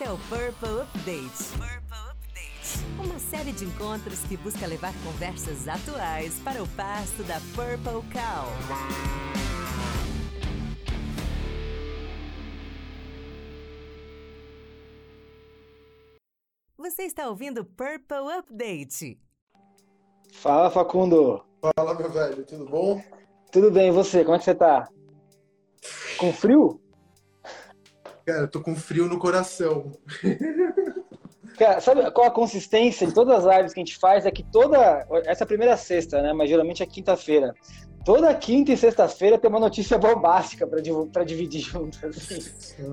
Esse é o Purple Update. Purple Update. Uma série de encontros que busca levar conversas atuais para o pasto da Purple Cow. Você está ouvindo Purple Update. Fala, Facundo. Fala, meu velho, tudo bom? Tudo bem, e você? Como é que você tá? Com frio? Cara, eu tô com frio no coração. Cara, sabe qual a consistência de todas as lives que a gente faz? É que toda. Essa é a primeira sexta, né? Mas geralmente é quinta-feira. Toda quinta e sexta-feira tem uma notícia bombástica pra, pra dividir junto. Assim.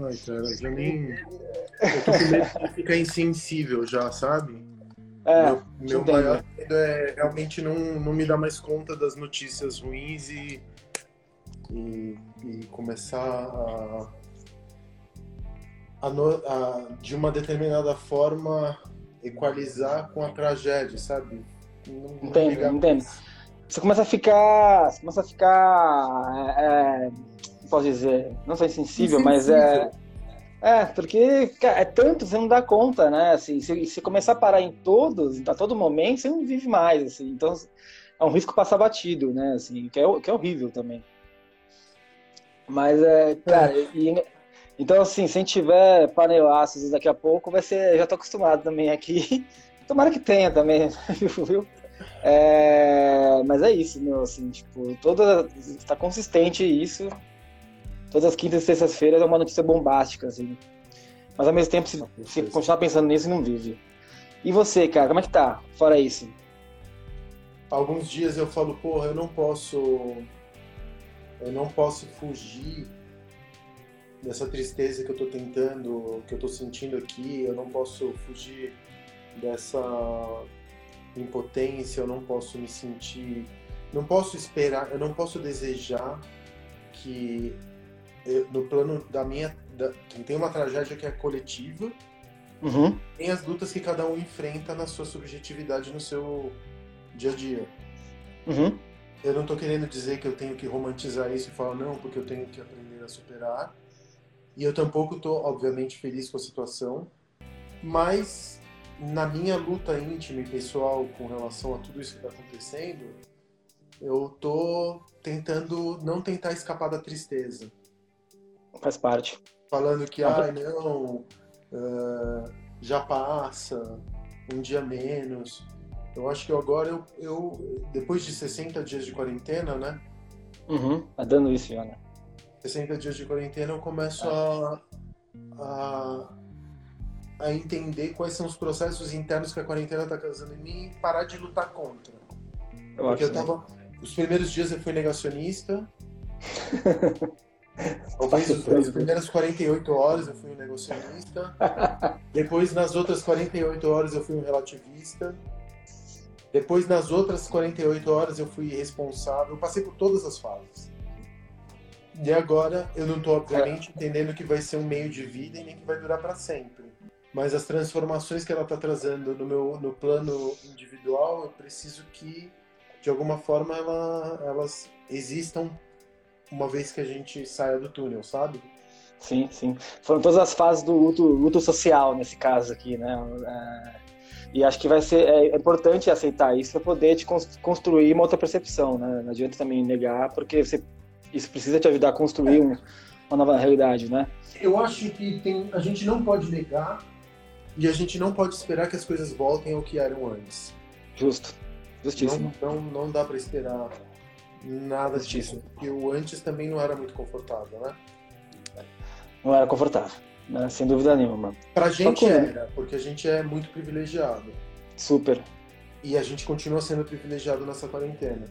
Ai, cara, já nem. Eu tô com medo de ficar insensível já, sabe? É, meu meu maior medo é realmente não, não me dar mais conta das notícias ruins e, e, e começar a, a, no, a, de uma determinada forma, equalizar com a tragédia, sabe? Não, entendo, não entendo. Você começa a ficar. Você começa a ficar. É, é posso dizer, não sei sensível, insensível. mas é. É, porque cara, é tanto, você não dá conta, né? Assim, se, se começar a parar em todos, a todo momento, você não vive mais, assim. Então, é um risco passar batido, né? Assim, que é, que é horrível também. Mas, é, cara, é. E, então, assim, se a gente tiver panelaços daqui a pouco, vai ser. Já tô acostumado também aqui. Tomara que tenha também, viu? É, mas é isso, meu, assim, tipo, toda. Está consistente isso todas as quintas e sextas-feiras é uma notícia bombástica, assim. Mas ao mesmo tempo, se, se continuar pensando nisso, não vive. E você, cara, como é que tá? Fora isso. Alguns dias eu falo, porra, eu não posso. Eu não posso fugir dessa tristeza que eu tô tentando, que eu tô sentindo aqui, eu não posso fugir dessa impotência, eu não posso me sentir. Não posso esperar, eu não posso desejar que no plano da minha. Da, tem uma tragédia que é coletiva, uhum. tem as lutas que cada um enfrenta na sua subjetividade, no seu dia a dia. Uhum. Eu não estou querendo dizer que eu tenho que romantizar isso e falar, não, porque eu tenho que aprender a superar. E eu tampouco estou, obviamente, feliz com a situação. Mas na minha luta íntima e pessoal com relação a tudo isso que está acontecendo, eu estou tentando não tentar escapar da tristeza. Faz parte. Falando que, ah, não, uh, já passa, um dia menos. Eu acho que agora eu, eu, depois de 60 dias de quarentena, né? Uhum, tá dando isso já, né? 60 dias de quarentena eu começo a, a, a entender quais são os processos internos que a quarentena tá causando em mim e parar de lutar contra. Eu Porque eu tava. Os primeiros dias eu fui negacionista. Talvez as primeiras 48 horas eu fui um negocialista. Depois, nas outras 48 horas, eu fui um relativista. Depois, nas outras 48 horas, eu fui responsável. Eu passei por todas as fases. E agora, eu não estou, obviamente, entendendo que vai ser um meio de vida e nem que vai durar para sempre. Mas as transformações que ela está trazendo no meu no plano individual, eu preciso que, de alguma forma, ela, elas existam uma vez que a gente saia do túnel, sabe? Sim, sim. Foram todas as fases do luto, luto social nesse caso aqui, né? É, e acho que vai ser é, importante aceitar isso para poder te construir uma outra percepção, né? Não adianta também negar, porque você, isso precisa te ajudar a construir um, uma nova realidade, né? Eu acho que tem, a gente não pode negar e a gente não pode esperar que as coisas voltem ao que eram antes. Justo. Justíssimo. Não, não, não dá para esperar Nada disso. Porque o antes também não era muito confortável, né? Não era confortável, né? sem dúvida nenhuma. Pra gente era, porque a gente é muito privilegiado. Super. E a gente continua sendo privilegiado nessa quarentena.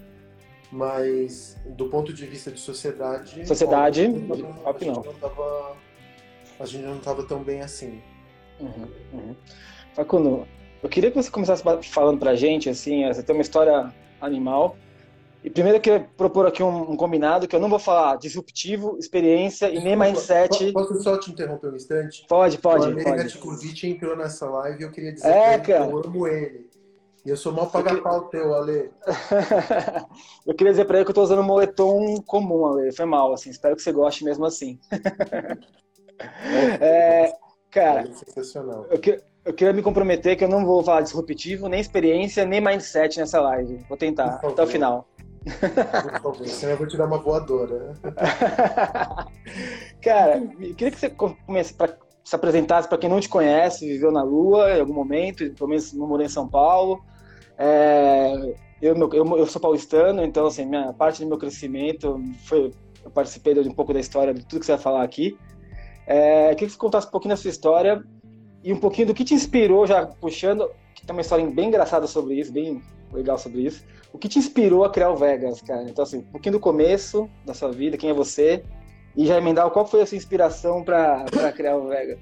Mas, do ponto de vista de sociedade. Sociedade, a, gente não. não tava, a gente não estava tão bem assim. Uhum, uhum. Facundo, eu queria que você começasse falando pra gente, assim, você tem uma história animal, e primeiro eu queria propor aqui um, um, combinado que eu não vou falar disruptivo, experiência e nem mindset. Posso só te interromper um instante? Pode, pode. O América convite entrou nessa live e eu queria dizer é, que eu amo ele. E eu sou mal pagar pau teu, Ale. eu queria dizer pra ele que eu tô usando um moletom comum, Ale. Foi mal, assim. Espero que você goste mesmo assim. é, Cara, é sensacional. Eu, que, eu queria me comprometer que eu não vou falar disruptivo, nem experiência, nem mindset nessa live. Vou tentar até o final. Por favor, senão eu vou te dar uma voadora. Cara, eu queria que você comece pra, se apresentasse para quem não te conhece, viveu na Lua em algum momento, pelo menos não morei em São Paulo. É, eu, eu, eu, sou paulistano, então assim, minha parte do meu crescimento foi eu participei de um pouco da história de tudo que você vai falar aqui. É, queria que você contasse um pouquinho da sua história e um pouquinho do que te inspirou, já puxando, que tem uma história bem engraçada sobre isso, bem legal sobre isso. O que te inspirou a criar o Vegas, cara? Então, assim, um pouquinho do começo da sua vida, quem é você, e já emendar qual foi a sua inspiração para criar o Vegas.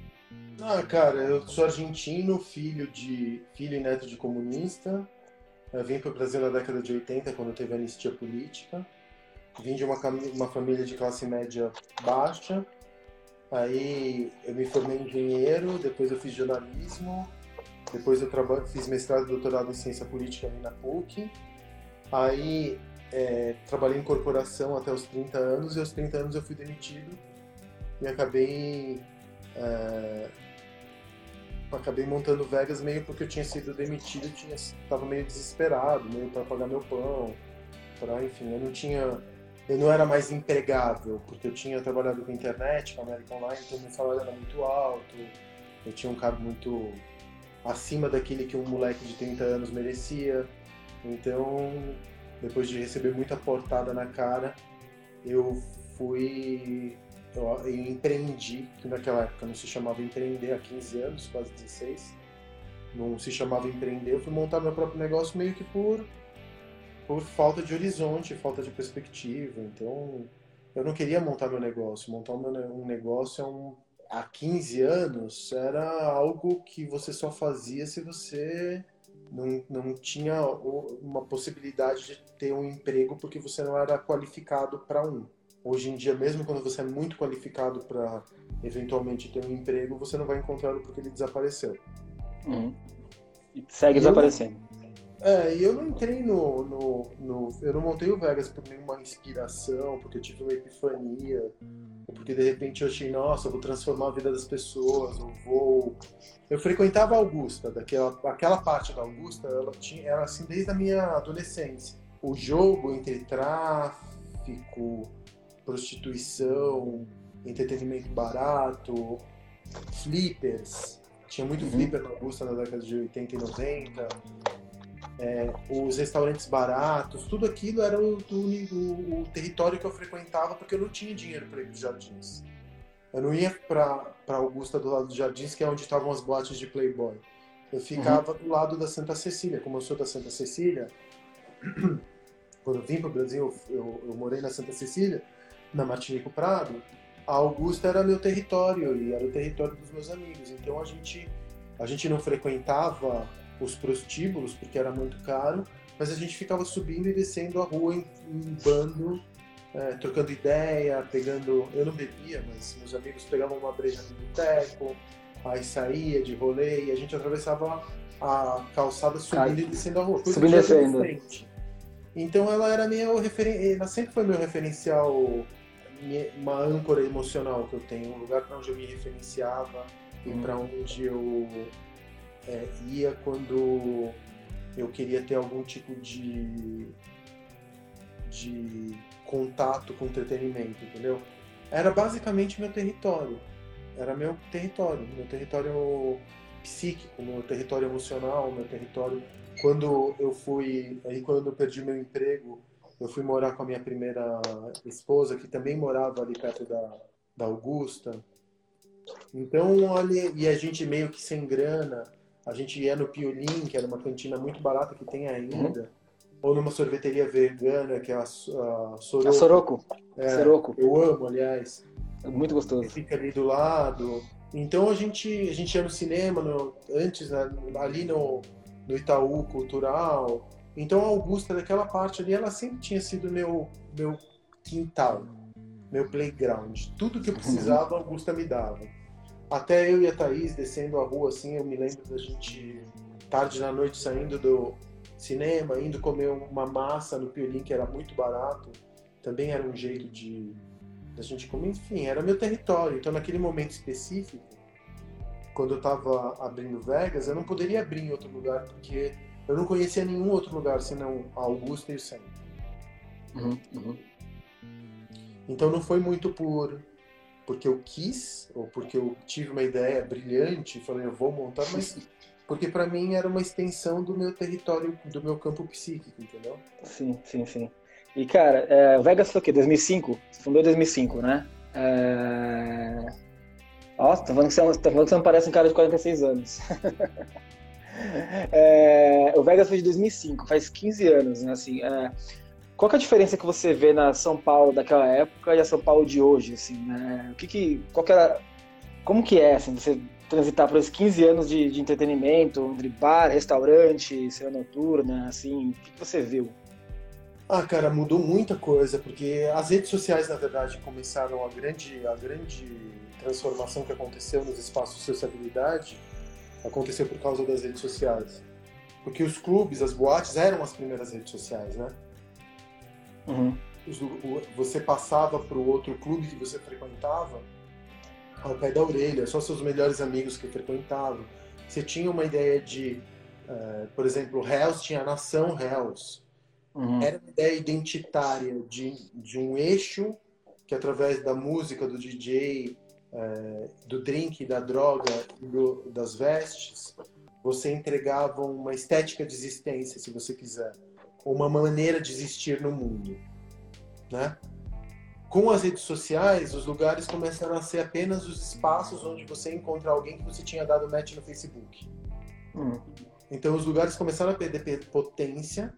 Ah, cara, eu sou argentino, filho de filho e neto de comunista. Eu vim para o Brasil na década de 80, quando teve anistia política. Vim de uma, uma família de classe média baixa. Aí eu me formei em engenheiro, depois eu fiz jornalismo, depois eu fiz mestrado e doutorado em ciência política ali na PUC. Aí é, trabalhei em corporação até os 30 anos e aos 30 anos eu fui demitido e acabei é, acabei montando Vegas meio porque eu tinha sido demitido, tinha estava meio desesperado, meio para pagar meu pão, para enfim, eu não tinha eu não era mais empregável, porque eu tinha trabalhado com internet, com American Online, então meu salário era muito alto, eu tinha um cargo muito acima daquele que um moleque de 30 anos merecia. Então, depois de receber muita portada na cara, eu fui. Eu, eu empreendi, que naquela época não se chamava empreender, há 15 anos, quase 16, não se chamava empreender, eu fui montar meu próprio negócio meio que por por falta de horizonte, falta de perspectiva. Então, eu não queria montar meu negócio. Montar um negócio é um, há 15 anos era algo que você só fazia se você não, não tinha uma possibilidade de ter um emprego porque você não era qualificado para um. Hoje em dia, mesmo quando você é muito qualificado para eventualmente ter um emprego, você não vai encontrá-lo porque ele desapareceu. Uhum. E segue e desaparecendo. Eu é, e eu não entrei no, no, no, Eu não montei o Vegas por nenhuma inspiração, porque eu tive uma epifania, ou porque de repente eu achei, nossa, eu vou transformar a vida das pessoas, eu vou. Eu frequentava a Augusta, daquela aquela parte da Augusta, ela tinha, era assim desde a minha adolescência. O jogo entre tráfico, prostituição, entretenimento barato, flippers. Tinha muito uhum. flipper na Augusta na década de 80 e 90 é, os restaurantes baratos, tudo aquilo era o, o, o, território que eu frequentava porque eu não tinha dinheiro para ir para os jardins. Eu não ia para Augusta do lado dos jardins, que é onde estavam as boates de Playboy. Eu ficava uhum. do lado da Santa Cecília. Como eu sou da Santa Cecília, quando eu vim para o Brasil, eu, eu, morei na Santa Cecília, na Martinico Prado. A Augusta era meu território e era o território dos meus amigos. Então a gente, a gente não frequentava os prostíbulos, porque era muito caro, mas a gente ficava subindo e descendo a rua em, em bando, é, trocando ideia, pegando. Eu não bebia, mas meus amigos pegavam uma breja no boteco, aí saía de rolê e a gente atravessava a calçada subindo e descendo a rua. Subindo e descendo. Então ela era minha referen... ela sempre foi meu referencial, uma âncora emocional que eu tenho, um lugar para onde eu me referenciava e hum. para onde eu é, ia quando eu queria ter algum tipo de, de contato com entretenimento, entendeu? Era basicamente meu território. Era meu território, meu território psíquico, meu território emocional, meu território. Quando eu fui, aí quando eu perdi meu emprego, eu fui morar com a minha primeira esposa, que também morava ali perto da, da Augusta. Então, olha, e a gente meio que sem grana, a gente ia no Piolim, que era uma cantina muito barata que tem ainda. Uhum. Ou numa sorveteria vegana, que é a, a Soroco. A Soroco. É, Soroco. Eu amo, aliás. É muito gostoso. Fica ali do lado. Então a gente, a gente ia no cinema, no, antes, né, ali no, no Itaú Cultural. Então a Augusta, daquela parte ali, ela sempre tinha sido meu, meu quintal, meu playground. Tudo que eu precisava, a Augusta me dava. Até eu e a Thaís descendo a rua, assim, eu me lembro da gente, tarde na noite, saindo do cinema, indo comer uma massa no Piolim, que era muito barato. Também era um jeito de da gente comer. Enfim, era meu território. Então, naquele momento específico, quando eu estava abrindo Vegas, eu não poderia abrir em outro lugar, porque eu não conhecia nenhum outro lugar senão Augusta e o Centro. Uhum, uhum. Então não foi muito por porque eu quis ou porque eu tive uma ideia brilhante e falei eu vou montar, mas porque para mim era uma extensão do meu território, do meu campo psíquico, entendeu? Sim, sim, sim. E cara, é, o Vegas foi o quê? 2005? Você fundou em 2005, né? É... Nossa, tá falando, que você, tá falando que você não parece um cara de 46 anos. é, o Vegas foi de 2005, faz 15 anos, né? Assim, é, qual é a diferença que você vê na São Paulo daquela época e a São Paulo de hoje, assim, né? O que que, qual que era, como que é, assim, você transitar por esses 15 anos de, de entretenimento, entre bar, restaurante, cena noturna, assim, o que, que você viu? Ah, cara, mudou muita coisa, porque as redes sociais, na verdade, começaram a grande, a grande transformação que aconteceu nos espaços de sociabilidade, aconteceu por causa das redes sociais. Porque os clubes, as boates eram as primeiras redes sociais, né? Uhum. Você passava para o outro clube que você frequentava ao pé da orelha, só seus melhores amigos que frequentavam. Você tinha uma ideia de, uh, por exemplo, Hells tinha a nação Hells. Uhum. Era uma ideia identitária de, de um eixo que, através da música, do DJ, eh, do drink, da droga, do, das vestes, você entregava uma estética de existência, se você quiser uma maneira de existir no mundo, né? Com as redes sociais, os lugares começaram a ser apenas os espaços onde você encontra alguém que você tinha dado match no Facebook. Hum. Então os lugares começaram a perder potência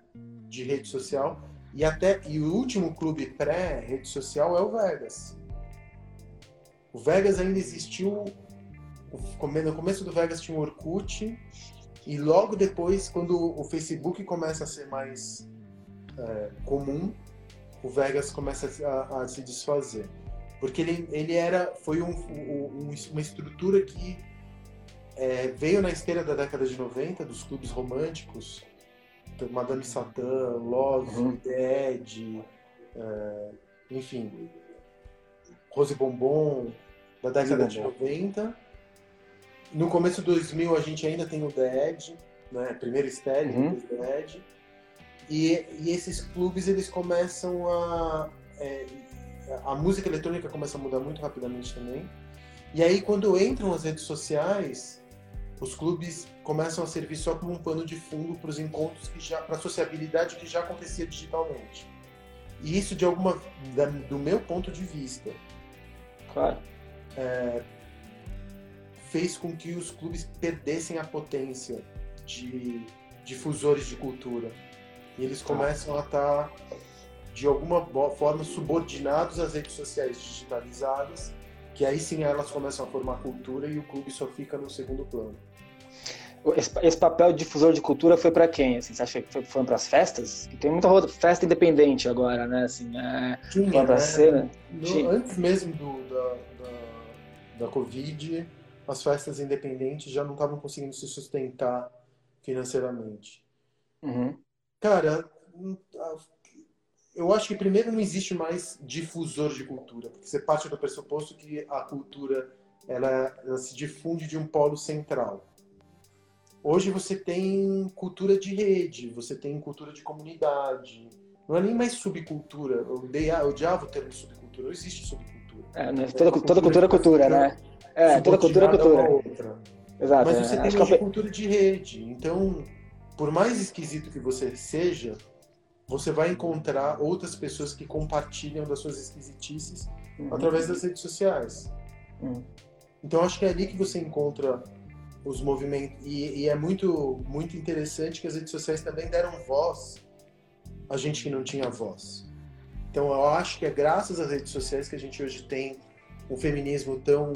de rede social e até e o último clube pré rede social é o Vegas. O Vegas ainda existiu no começo do Vegas tinha o Orkut e logo depois, quando o Facebook começa a ser mais é, comum, o Vegas começa a, a, se desfazer. Porque ele, ele era, foi um, um, uma estrutura que é, veio na esteira da década de 90, dos clubes românticos, Madame Satã, Love, uhum. Edge, é, enfim, Rose Bombom, da década de 90 no começo do 2000 a gente ainda tem o The Edge, né? Primeiro Stelle, uhum. The Edge. E, e, esses clubes eles começam a é, a música eletrônica começa a mudar muito rapidamente também. E aí quando entram as redes sociais, os clubes começam a servir só como um pano de fundo para os encontros que já para a sociabilidade que já acontecia digitalmente. E isso de alguma da, do meu ponto de vista, claro, é, fez com que os clubes perdessem a potência de difusores de cultura. E eles tá. começam a estar, de alguma forma, subordinados às redes sociais digitalizadas, que aí sim elas começam a formar cultura e o clube só fica no segundo plano. Esse, papel de difusor de cultura foi para quem? Assim, você acha que foi, foi para as festas? tem muita festa independente agora, né? Assim, é, Tinha, né? Cena. No, antes mesmo do, da, da, Covid, as festas independentes já não estavam conseguindo se sustentar financeiramente. Uhum. Cara, eu acho que primeiro não existe mais difusor de cultura, porque você parte do pressuposto que a cultura ela, ela se difunde de um polo central. Hoje você tem cultura de rede, você tem cultura de comunidade. Não é nem mais subcultura. Eu, eu odiava o termo subcultura. Não existe subcultura. É, né? toda, toda cultura é cultura, né? É, toda cultura é cultura. Outra. Exato. Mas você é. tem uma cultura de rede. Então, por mais esquisito que você seja, você vai encontrar outras pessoas que compartilham das suas esquisitices uhum. através das redes sociais. Uhum. Então, acho que é ali que você encontra os movimentos. E, e, é muito, muito interessante que as redes sociais também deram voz a gente que não tinha voz. Então, eu acho que é graças às redes sociais que a gente hoje tem um feminismo tão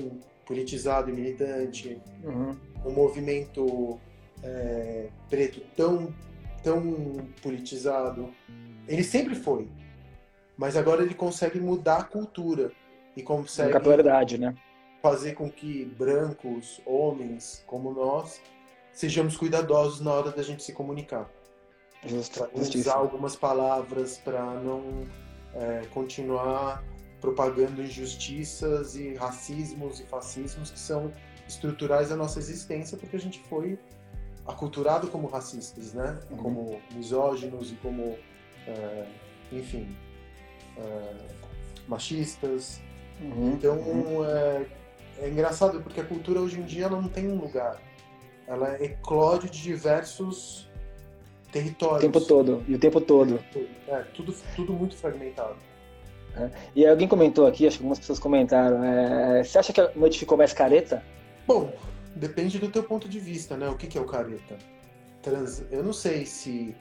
politizado e militante, uhum. um movimento é, preto tão, tão politizado. Ele sempre foi, mas agora ele consegue mudar a cultura e consegue capilaridade, né? fazer com que brancos, homens como nós, sejamos cuidadosos na hora da gente se comunicar. Justo, usar algumas palavras para não é, continuar propagando injustiças e racismos e fascismos que são estruturais da nossa existência, porque a gente foi aculturado como racistas, né? Uhum. Como misóginos e como, é, enfim, é, machistas. Uhum. Então Uhum. é, é engraçado porque a cultura hoje em dia não tem um lugar. Ela eclode de diversos O tempo todo. E o tempo todo. É, tudo, tudo muito fragmentado. E alguém comentou aqui, acho que algumas pessoas comentaram. é, você acha que a noite ficou mais careta? Bom, depende do teu ponto de vista, né? O que, que é o careta? Trans... Eu não sei se,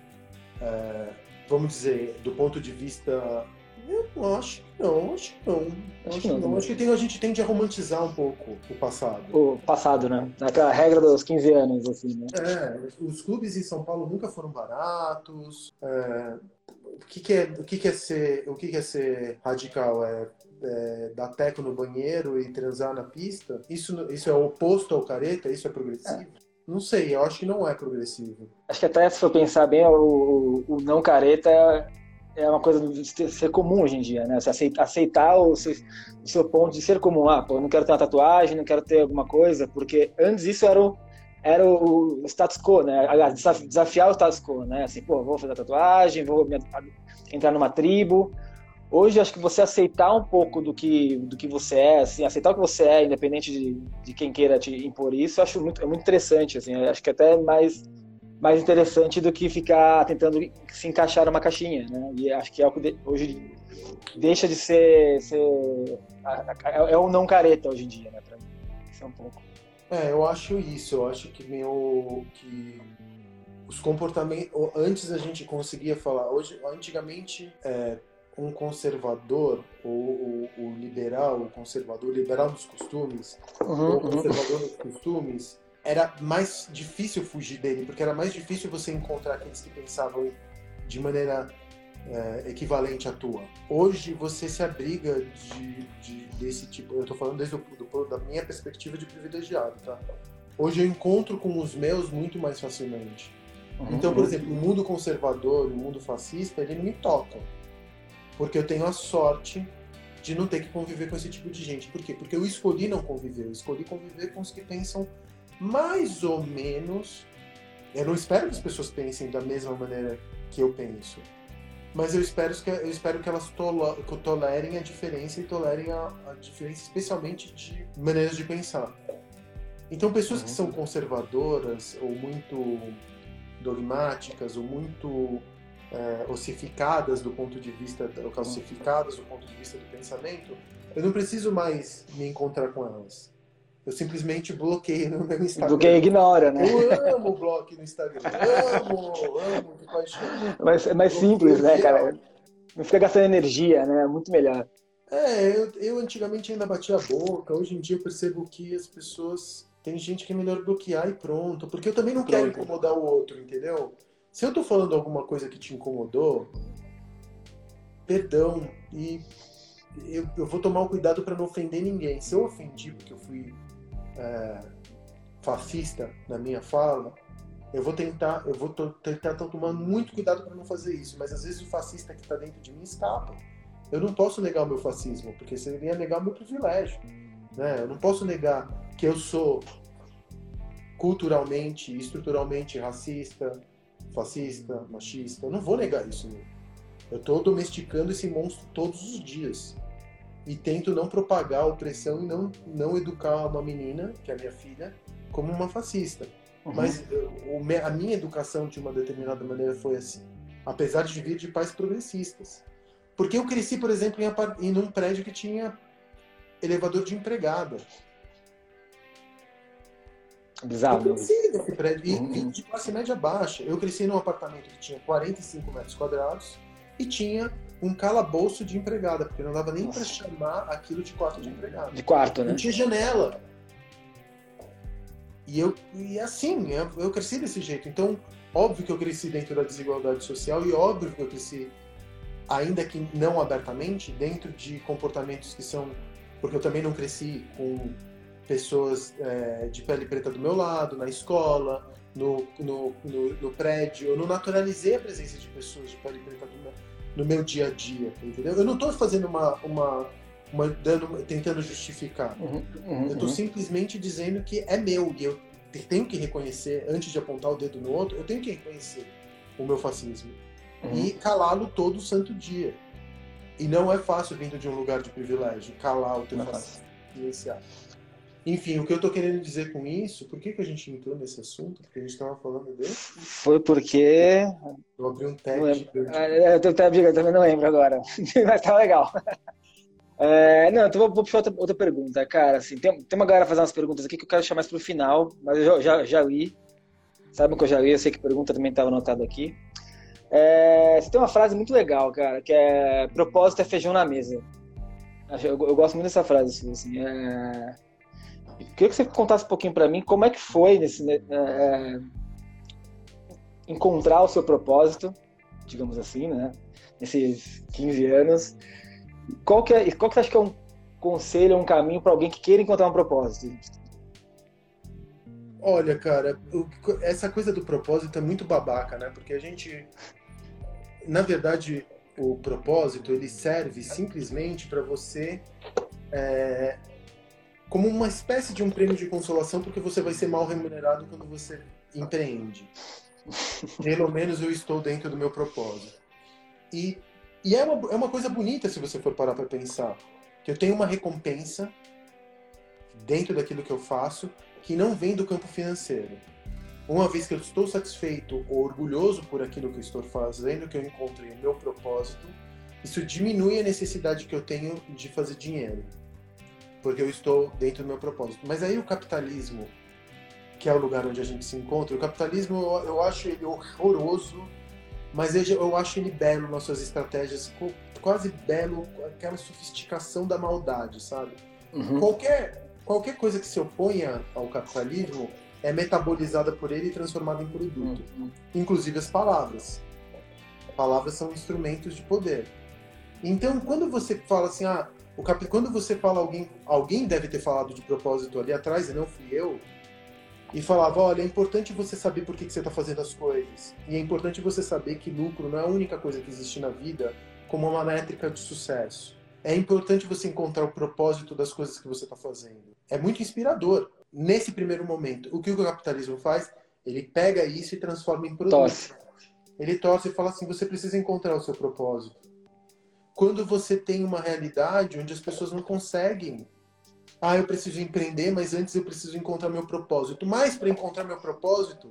é, vamos dizer, do ponto de vista... Eu acho que não, acho que não. Acho Acho que não não. Acho que tem- a gente tende a romantizar um pouco o passado. O passado, né? Aquela regra dos 15 anos, assim, né? É, os clubes em São Paulo nunca foram baratos. é, o que, que é, o que, que é ser, o que, que é ser radical? É, é dar teco no banheiro e transar na pista? Isso, isso é oposto ao careta? Isso é progressivo? Não sei, eu acho que não é progressivo. Acho que até se for pensar bem, o, o- o não careta é uma coisa de ser- comum hoje em dia, né? Você aceitar, aceitar o, seu, o seu ponto de ser comum. Ah, pô, eu não quero ter uma tatuagem, não quero ter alguma coisa, porque antes isso era o, era o status quo, né? Aliás, desaf- desafiar o status quo, né? Assim, pô, vou fazer tatuagem, vou me- entrar numa tribo. Hoje, acho que você aceitar um pouco do que, do que você é, assim, aceitar o que você é, independente de, de quem queira te impor isso, acho muito, é muito interessante, assim, acho que até mais, mais interessante do que ficar tentando se encaixar numa caixinha, né? E acho que é o que hoje deixa de ser, ser é o não careta hoje em dia, né? Pra mim. Isso é um pouco. É, eu acho isso. Eu acho que meu que os comportamentos antes a gente conseguia falar. Hoje, antigamente, é, um conservador ou o, liberal, o conservador, liberal dos costumes, Uhum, ou conservador dos costumes, era mais difícil fugir dele, porque era mais difícil você encontrar aqueles que pensavam de maneira é, equivalente à tua. Hoje você se abriga de, de- desse tipo. Eu estou falando desde o, do- da minha perspectiva de privilegiado, tá? Hoje eu encontro com os meus muito mais facilmente. uhum, Então, por exemplo, o mundo conservador, o mundo fascista, ele não me toca. Porque eu tenho a sorte de não ter que conviver com esse tipo de gente. Por quê? Porque eu escolhi não conviver. Eu escolhi conviver com os que pensam mais ou menos. Eu não espero que as pessoas pensem da mesma maneira que eu penso. Mas eu espero que, eu espero que elas tolo- que tolerem a diferença e tolerem a, a diferença, especialmente de maneiras de pensar. Então, pessoas que Uhum. são conservadoras ou muito dogmáticas ou muito é, ossificadas do ponto de vista, calcificadas do ponto de vista do pensamento, eu não preciso mais me encontrar com elas. Eu simplesmente bloqueio no meu Instagram. Do que ignora, né? Eu amo o bloco no Instagram. Amo, amo de paixão. Mas é mais simples, né, cara? Não fica gastando energia, né? Muito melhor. É, eu, eu antigamente ainda batia a boca, hoje em dia eu percebo que as pessoas. Tem gente que é melhor bloquear e pronto. Porque eu também não quero Pronto. incomodar o outro, entendeu? Se eu tô falando alguma coisa que te incomodou, perdão. E eu, eu vou tomar o cuidado para não ofender ninguém. Se eu ofendi porque eu fui é, fascista na minha fala, eu vou tentar, eu vou tentar tomar muito cuidado para não fazer isso. Mas às vezes o fascista que está dentro de mim escapa. Eu não posso negar o meu fascismo, porque seria negar o meu privilégio. Né? Eu não posso negar que eu sou culturalmente estruturalmente racista, fascista, machista. Eu não vou negar isso. Eu estou domesticando esse monstro todos os dias. E tento não propagar a opressão e não, não educar uma menina, que é a minha filha, como uma fascista. Uhum. Mas me- a minha educação, de uma determinada maneira, foi assim. Apesar de vir de pais progressistas. Porque eu cresci, por exemplo, em, em um prédio que tinha elevador de empregada. Bizarro. Eu cresci nesse prédio. E Uhum. vim de classe média baixa. Eu cresci num apartamento que tinha 45 metros quadrados e tinha um calabouço de empregada, porque não dava nem para chamar aquilo de quarto de empregada. De quarto, né? Não tinha janela. E eu e assim, eu, eu cresci desse jeito. Então, óbvio que eu cresci dentro da desigualdade social e óbvio que eu cresci, ainda que não abertamente, dentro de comportamentos que são. Porque eu também não cresci com pessoas é, de pele preta do meu lado, na escola, no, no, no, no prédio. Eu não naturalizei a presença de pessoas de pele preta do meu- no meu dia a dia, entendeu? Eu não estou fazendo uma, uma uma, dando, tentando justificar. Uhum, uhum, eu estou uhum. simplesmente dizendo que é meu e eu tenho que reconhecer, antes de apontar o dedo no outro, eu tenho que reconhecer o meu fascismo Uhum. e calá-lo todo santo dia. E não é fácil vindo de um lugar de privilégio, calar o teu Não é fascismo, silenciar. Enfim, o que eu tô querendo dizer com isso, por que, que a gente entrou nesse assunto? Porque a gente estava falando dele. Foi porque. Eu abri um tab. Ah, Eu, tô- tá, eu também não lembro agora. Mas tá legal. É, não, então vou, vou puxar outra, outra pergunta, cara. Assim, tem, tem uma galera fazendo umas perguntas aqui que eu quero deixar mais pro final, mas eu já, já, já li. Sabem que eu já li, eu sei que a pergunta também estava anotada aqui. É, você tem uma frase muito legal, cara, que é propósito é feijão na mesa. Eu, eu gosto muito dessa frase, assim. É... Queria que você contasse um pouquinho pra mim como é que foi nesse, né, é, encontrar o seu propósito, digamos assim, né? Nesses 15 anos. Qual que, é, qual que você acha que é um conselho, um caminho para alguém que queira encontrar um propósito? Olha, cara, essa coisa do propósito é muito babaca, né? Porque a gente, na verdade, o propósito ele serve simplesmente para você é, como uma espécie de um prêmio de consolação, porque você vai ser mal remunerado quando você empreende. Pelo menos eu estou dentro do meu propósito. E, e é, uma, é uma coisa bonita se você for parar para pensar. Que eu tenho uma recompensa dentro daquilo que eu faço que não vem do campo financeiro. Uma vez que eu estou satisfeito ou orgulhoso por aquilo que eu estou fazendo, que eu encontrei o meu propósito, isso diminui a necessidade que eu tenho de fazer dinheiro. Porque eu estou dentro do meu propósito. Mas aí o capitalismo, que é o lugar onde a gente se encontra, o capitalismo eu, eu acho ele horroroso, mas eu, eu acho ele belo nas suas estratégias, quase belo, aquela sofisticação da maldade, sabe? Uhum. Qualquer, qualquer coisa que se oponha ao capitalismo é metabolizada por ele e transformada em produto. Uhum. Inclusive as palavras. Palavras são instrumentos de poder. Então, quando você fala assim, ah, o cap... quando você fala alguém, alguém deve ter falado de propósito ali atrás e não fui eu, e falava, olha, é importante você saber por que, que você está fazendo as coisas. E é importante você saber que lucro não é a única coisa que existe na vida como uma métrica de sucesso. É importante você encontrar o propósito das coisas que você está fazendo. É muito inspirador. Nesse primeiro momento, o que o capitalismo faz? Ele pega isso e transforma em produto. Torce. Ele torce e fala assim: você precisa encontrar o seu propósito. Quando você tem uma realidade onde as pessoas não conseguem. Ah, eu preciso empreender, mas antes eu preciso encontrar meu propósito. Mas para encontrar meu propósito,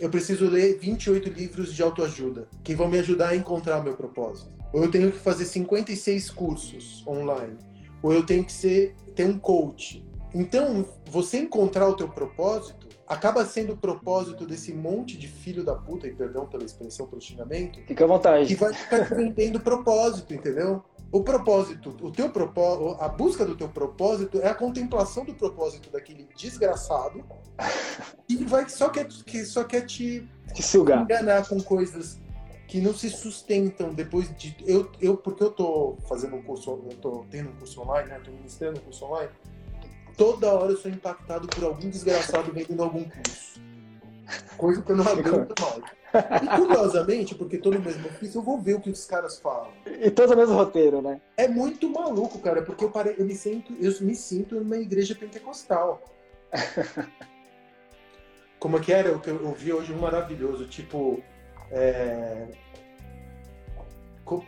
eu preciso ler 28 livros de autoajuda que vão me ajudar a encontrar meu propósito. Ou eu tenho que fazer 56 cursos online. Ou eu tenho que ser ter um coach. Então, você encontrar o teu propósito acaba sendo o propósito desse monte de filho da puta, e perdão pela expressão pelo xingamento, Fica à vontade. que vai ficar vendendo propósito, entendeu? O propósito, o teu propósito, a busca do teu propósito é a contemplação do propósito daquele desgraçado que vai só quer que só quer te Te sugar. enganar com coisas que não se sustentam depois de eu, eu porque eu tô fazendo um curso, eu tô tendo um curso online, né? Tô ministrando um curso online. Toda hora eu sou impactado por algum desgraçado vendendo algum curso. Coisa que eu não aguento mais. E curiosamente, porque tô no mesmo ofício, eu vou ver o que os caras falam. E todos o mesmo roteiro, né? É muito maluco, cara, porque eu, pare... eu, me, sinto, eu me sinto numa igreja pentecostal. Como é que era? O que eu ouvi hoje um maravilhoso, tipo. é,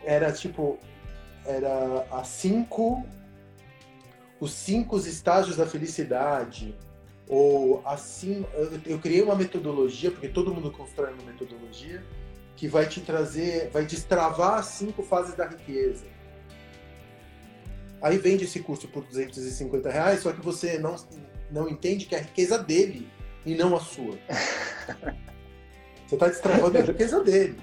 Era tipo. Era as cinco. Os cinco estágios da felicidade. Ou assim. Eu, eu criei uma metodologia, porque todo mundo constrói uma metodologia, que vai te trazer. Vai destravar as cinco fases da riqueza. Aí vende esse curso por 250 reais, só que você não, não entende que é a riqueza dele e não a sua. Você está destravando a riqueza dele.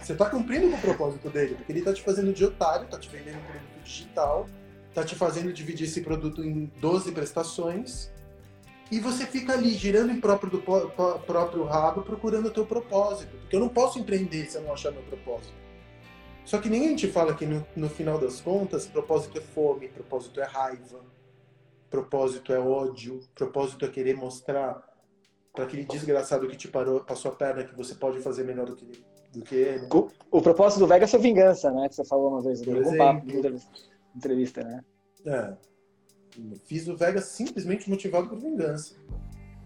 Você está cumprindo com o propósito dele, porque ele está te fazendo de otário, está te vendendo um produto digital, está te fazendo dividir esse produto em 12 prestações, e você fica ali girando em próprio, do, próprio rabo procurando o teu propósito. Porque eu não posso empreender se eu não achar meu propósito. Só que ninguém te fala que no, no final das contas, propósito é fome, propósito é raiva, propósito é ódio, propósito é querer mostrar para aquele desgraçado que te parou, passou a perna que você pode fazer melhor do que, do que ele. O, propósito do Vegas é vingança, né? Que você falou uma vez. Por um exemplo. papo entrevista, né? É. Fiz o Vegas simplesmente motivado por vingança.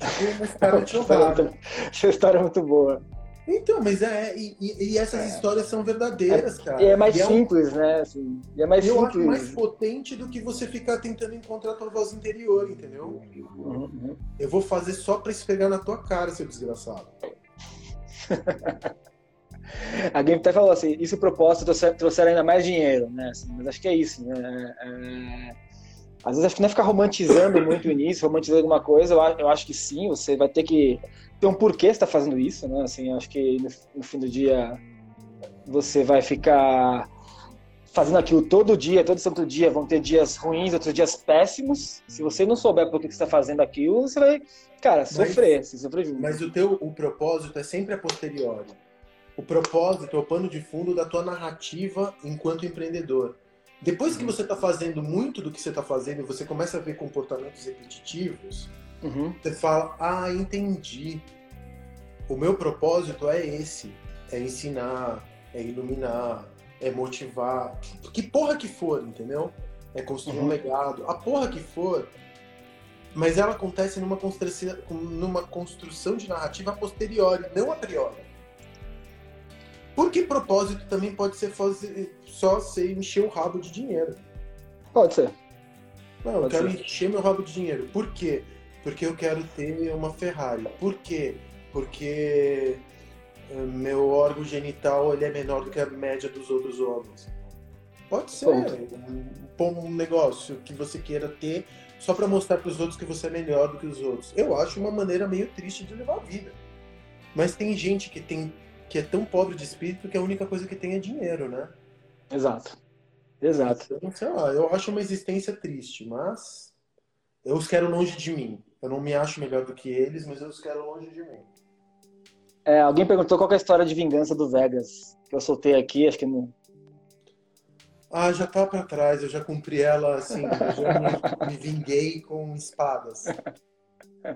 Essa história é muito boa. Então, mas é. E, e essas é. histórias são verdadeiras, cara. E é mais e simples, é um... né? Assim, e é mais eu simples. acho mais potente do que você ficar tentando encontrar a tua voz interior, entendeu? Uhum. Eu vou fazer só pra esfregar na tua cara, seu desgraçado. a Game até falou assim, isso propósito trouxer, trouxer ainda mais dinheiro, né? Assim, mas acho que é isso, né? É... Às vezes acho que não é ficar romantizando muito o início, romantizando alguma coisa, eu, eu acho que sim, você vai ter que ter um porquê você tá fazendo isso, né? Assim, acho que no, no fim do dia você vai ficar fazendo aquilo todo dia, todo santo dia, vão ter dias ruins, outros dias péssimos. Se você não souber por que você está fazendo aquilo, você vai, cara, sofrer, mas, se sofrer junto. Mas o teu o propósito é sempre a posteriori. O propósito o pano de fundo da tua narrativa enquanto empreendedor. Depois que uhum. você está fazendo muito do que você está fazendo e você começa a ver comportamentos repetitivos, uhum. você fala: Ah, entendi. O meu propósito é esse: é ensinar, é iluminar, é motivar. Que porra que for, entendeu? É construir uhum. um legado. A porra que for. Mas ela acontece numa construção, numa construção de narrativa a posteriori, não a priori. Porque propósito também pode ser fazer, só ser encher o rabo de dinheiro. Pode ser. Não, pode eu quero ser. encher meu rabo de dinheiro. Por quê? Porque eu quero ter uma Ferrari. Por quê? Porque eh, meu órgão genital ele é menor do que a média dos outros homens. Pode ser um, um negócio que você queira ter só para mostrar para os outros que você é melhor do que os outros. Eu acho uma maneira meio triste de levar a vida. Mas tem gente que tem que é tão pobre de espírito que a única coisa que tem é dinheiro, né? Exato. Exato. Então, sei lá, eu acho uma existência triste, mas eu os quero longe de mim. Eu não me acho melhor do que eles, mas eu os quero longe de mim. É, alguém perguntou qual é a história de vingança do Vegas, que eu soltei aqui, acho que não. Ah, já tá para trás, eu já cumpri ela assim, eu já me, me vinguei com espadas.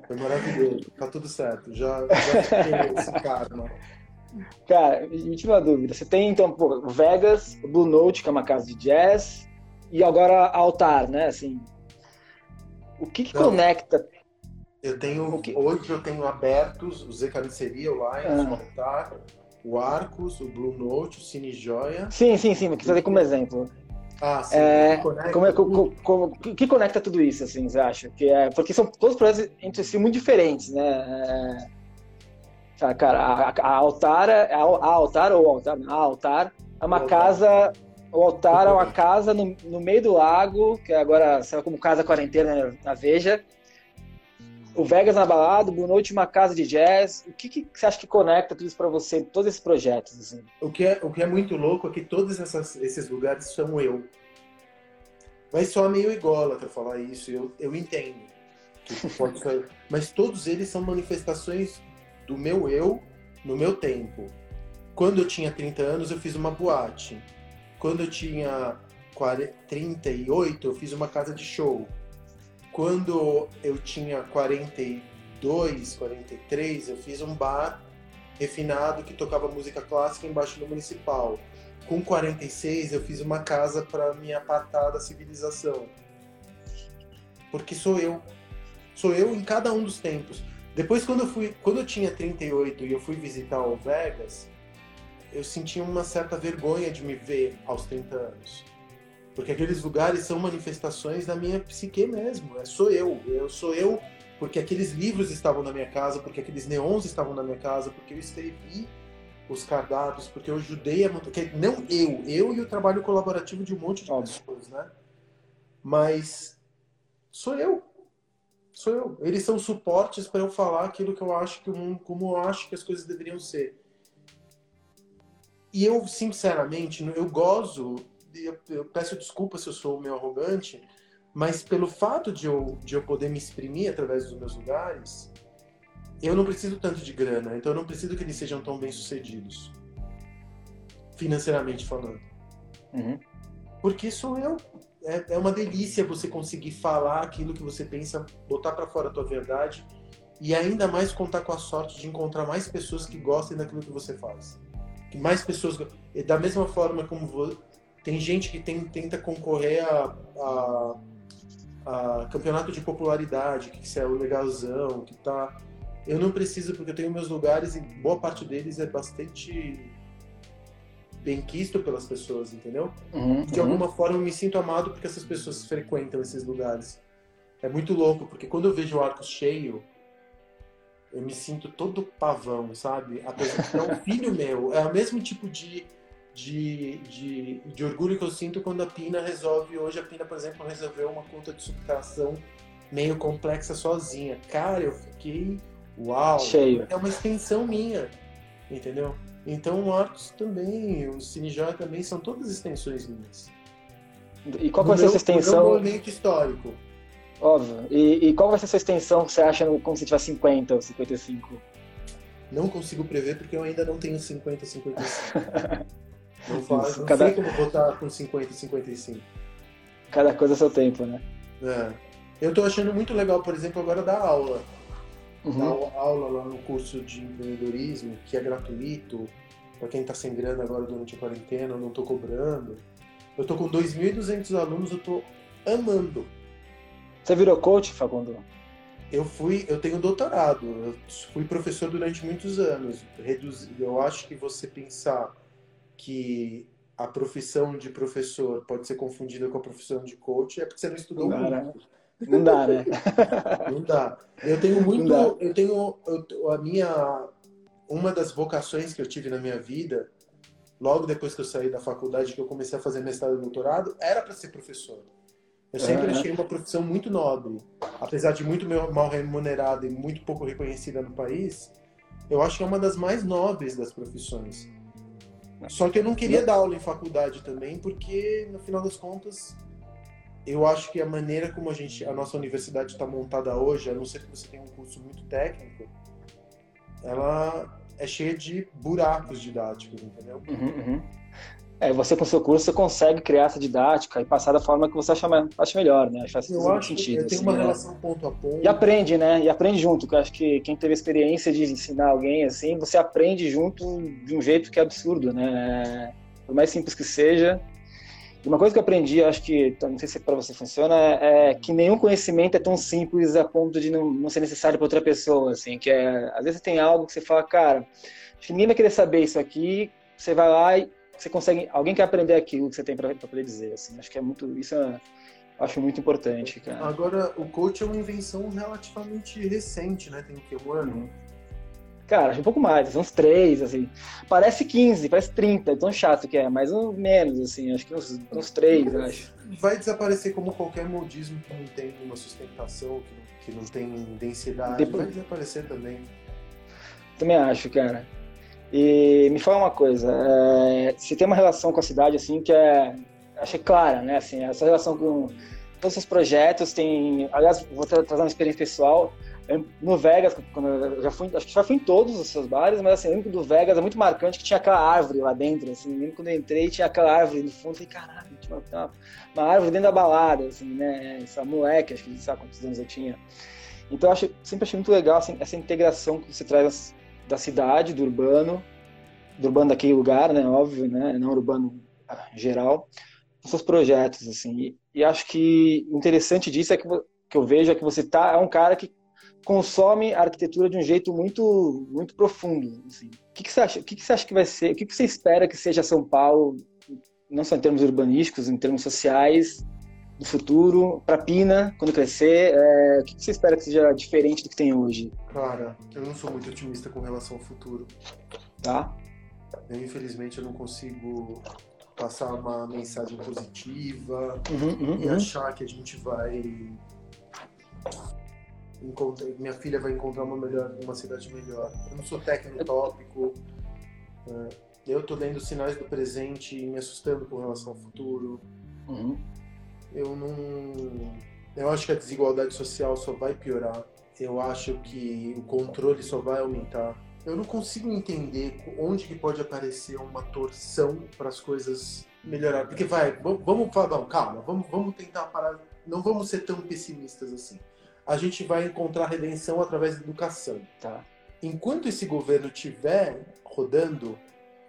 Foi maravilhoso, tá tudo certo, já, já fiquei esse karma. Cara, me tive uma dúvida. Você tem, então, pô, Vegas, Blue Note, que é uma casa de jazz, e agora Altar, né? Assim, o que, que conecta? Eu tenho, que... hoje eu tenho abertos o Zé Carniceria, o Lions, ah. o Altar, o Arcos, o Blue Note, o Cine Joia. Sim, sim, sim, mas quis fazer como exemplo. Ah, sim. É, como é, como, como, que conecta tudo isso, assim, você acha? Que é, porque são todos projetos entre si muito diferentes, né? É, cara, a, a altar, a, a altar ou altar, a altar é uma casa, o altar é uma casa no, no meio do lago, que agora será como casa quarentena na Veja. O Vegas na balada, o Blue Noite uma casa de jazz. O que, que você acha que conecta tudo isso para você, todos esses projetos? Assim? O, que é, o que é muito louco é que todos essas, esses lugares são eu. Vai soar meio ególatra falar isso, eu, eu entendo. Mas todos eles são manifestações do meu eu no meu tempo. Quando eu tinha 30 anos, eu fiz uma boate. Quando eu tinha 40, 38, eu fiz uma casa de show. Quando eu tinha 42, 43, eu fiz um bar refinado que tocava música clássica embaixo do municipal. Com 46, eu fiz uma casa para me apartar da civilização. Porque sou eu. Sou eu em cada um dos tempos. Depois, quando eu, fui, quando eu tinha 38 e eu fui visitar o Vegas, eu senti uma certa vergonha de me ver aos 30 anos. Porque aqueles lugares são manifestações da minha psique mesmo. É, sou eu. Eu sou eu porque aqueles livros estavam na minha casa, porque aqueles neons estavam na minha casa, porque eu escrevi os cardápios, porque eu ajudei a montar. Não eu, eu e o trabalho colaborativo de um monte de pessoas, né? Mas sou eu sou eu. Eles são suportes para eu falar aquilo que eu acho que o mundo, como eu acho que as coisas deveriam ser. E eu, sinceramente, eu gozo, eu, eu peço desculpa se eu sou meio arrogante, mas pelo fato de eu, de eu poder me exprimir através dos meus lugares, eu não preciso tanto de grana, então eu não preciso que eles sejam tão bem sucedidos, financeiramente falando. Uhum. Porque sou eu é, é uma delícia você conseguir falar aquilo que você pensa, botar para fora a tua verdade e ainda mais contar com a sorte de encontrar mais pessoas que gostem daquilo que você faz. Que mais pessoas, da mesma forma como Tem gente que tem, tenta concorrer a, a, a, campeonato de popularidade, que é o legalzão, que tá. Eu não preciso porque eu tenho meus lugares e boa parte deles é bastante bem quisto pelas pessoas, entendeu? Uhum, de uhum. alguma forma eu me sinto amado porque essas pessoas frequentam esses lugares. É muito louco, porque quando eu vejo o arco cheio, eu me sinto todo pavão, sabe? Apesar de ser um filho meu, é o mesmo tipo de, de, de, de, orgulho que eu sinto quando a Pina resolve. Hoje a Pina, por exemplo, resolveu uma conta de subtração meio complexa sozinha. Cara, eu fiquei. Uau! Cheio. É uma extensão minha, entendeu? Então o Arcos também, o Cinejoia também são todas extensões minhas. E qual vai ser essa extensão? No momento histórico. Óbvio. E, e, qual vai ser essa extensão que você acha quando você tiver 50 ou 55? Não consigo prever porque eu ainda não tenho 50, 55. não faz, não cada... sei como vou estar com 50, 55. Cada coisa é seu tempo, né? É. Eu tô achando muito legal, por exemplo, agora dar aula. Uhum. Dar aula lá no curso de empreendedorismo, que é gratuito. Para quem tá sem grana agora durante a quarentena, eu não tô cobrando. Eu tô com 2.200 alunos, eu tô amando. Você virou coach, Facundo? Eu fui, eu tenho doutorado, eu fui professor durante muitos anos. Eu acho que você pensar que a profissão de professor pode ser confundida com a profissão de coach é porque você não estudou não dá, muito. Né? Não dá, né? não dá. Eu tenho muito, eu tenho eu, a minha uma das vocações que eu tive na minha vida, logo depois que eu saí da faculdade, que eu comecei a fazer mestrado e doutorado, era para ser professor. Eu sempre uhum. achei uma profissão muito nobre. Apesar de muito mal remunerada e muito pouco reconhecida no país, eu acho que é uma das mais nobres das profissões. Só que eu não queria dar aula em faculdade também, porque no final das contas, eu acho que a maneira como a gente, a nossa universidade está montada hoje, a não ser que você tenha um curso muito técnico, ela é cheia de buracos didáticos, entendeu? Uhum, uhum. É, você com seu curso você consegue criar essa didática e passar da forma que você acha, acha melhor, né? Faz eu acho sentido. Que tem assim, uma né? relação ponto a ponto. E aprende, né? E aprende junto. Eu acho que quem teve experiência de ensinar alguém assim, você aprende junto de um jeito que é absurdo, né? Por mais simples que seja. Uma coisa que eu aprendi, acho que, não sei se para você funciona, é, é que nenhum conhecimento é tão simples a ponto de não, não ser necessário para outra pessoa, assim, que é, às vezes tem algo que você fala, cara, acho que ninguém vai querer saber isso aqui, você vai lá e você consegue, alguém quer aprender aquilo que você tem para poder dizer, assim. Acho que é muito, isso é, acho muito importante, cara. Agora, o coach é uma invenção relativamente recente, né? Tem que, um ano? Cara, acho um pouco mais, uns três, assim. Parece 15, parece 30, tão chato que é, mas um menos, assim, acho que uns, uns três, acho. Vai desaparecer como qualquer modismo que não tem uma sustentação, que não, que não tem densidade. Depois... Vai desaparecer também. Também acho, cara. E me fala uma coisa, é, você tem uma relação com a cidade assim que é, achei clara, né? Assim, essa relação com todos os projetos tem, aliás, vou trazer uma experiência pessoal. No Vegas, quando eu já fui, acho que já fui em todos os seus bares, mas assim, o do Vegas é muito marcante que tinha aquela árvore lá dentro, assim, mesmo quando eu entrei tinha aquela árvore no fundo, eu falei, caralho, tinha uma, uma árvore dentro da balada, assim, né? Essa moleque, acho que sabe quantos anos eu tinha. Então eu acho, sempre achei muito legal assim, essa integração que você traz da cidade, do urbano, do urbano daquele lugar, né, óbvio, né, não urbano geral, os seus projetos, assim, e, e, acho que interessante disso é que, que eu vejo é que você tá, é um cara que consome a arquitetura de um jeito muito muito profundo, assim. O que, que você acha? O que, que você acha que vai ser? O que, que você espera que seja São Paulo, não só em termos urbanísticos, em termos sociais, do futuro, para Pina, quando crescer? É, o que você espera que seja diferente do que tem hoje? Cara, eu não sou muito otimista com relação ao futuro. Tá. Eu, infelizmente, eu não consigo passar uma mensagem positiva uhum, uhum, e achar que a gente vai encontrar, minha filha vai encontrar uma melhor, uma cidade melhor. Eu não sou técnico tópico. É, eu tô lendo sinais do presente e me assustando com relação ao futuro. Uhum eu não. Eu acho que a desigualdade social só vai piorar. Eu acho que o controle só vai aumentar. Eu não consigo entender onde que pode aparecer uma torção para as coisas melhorar. Porque vai, vamos falar, não, calma, vamos, vamos tentar parar. Não vamos ser tão pessimistas assim. A gente vai encontrar redenção através da educação. Tá. Enquanto esse governo estiver rodando,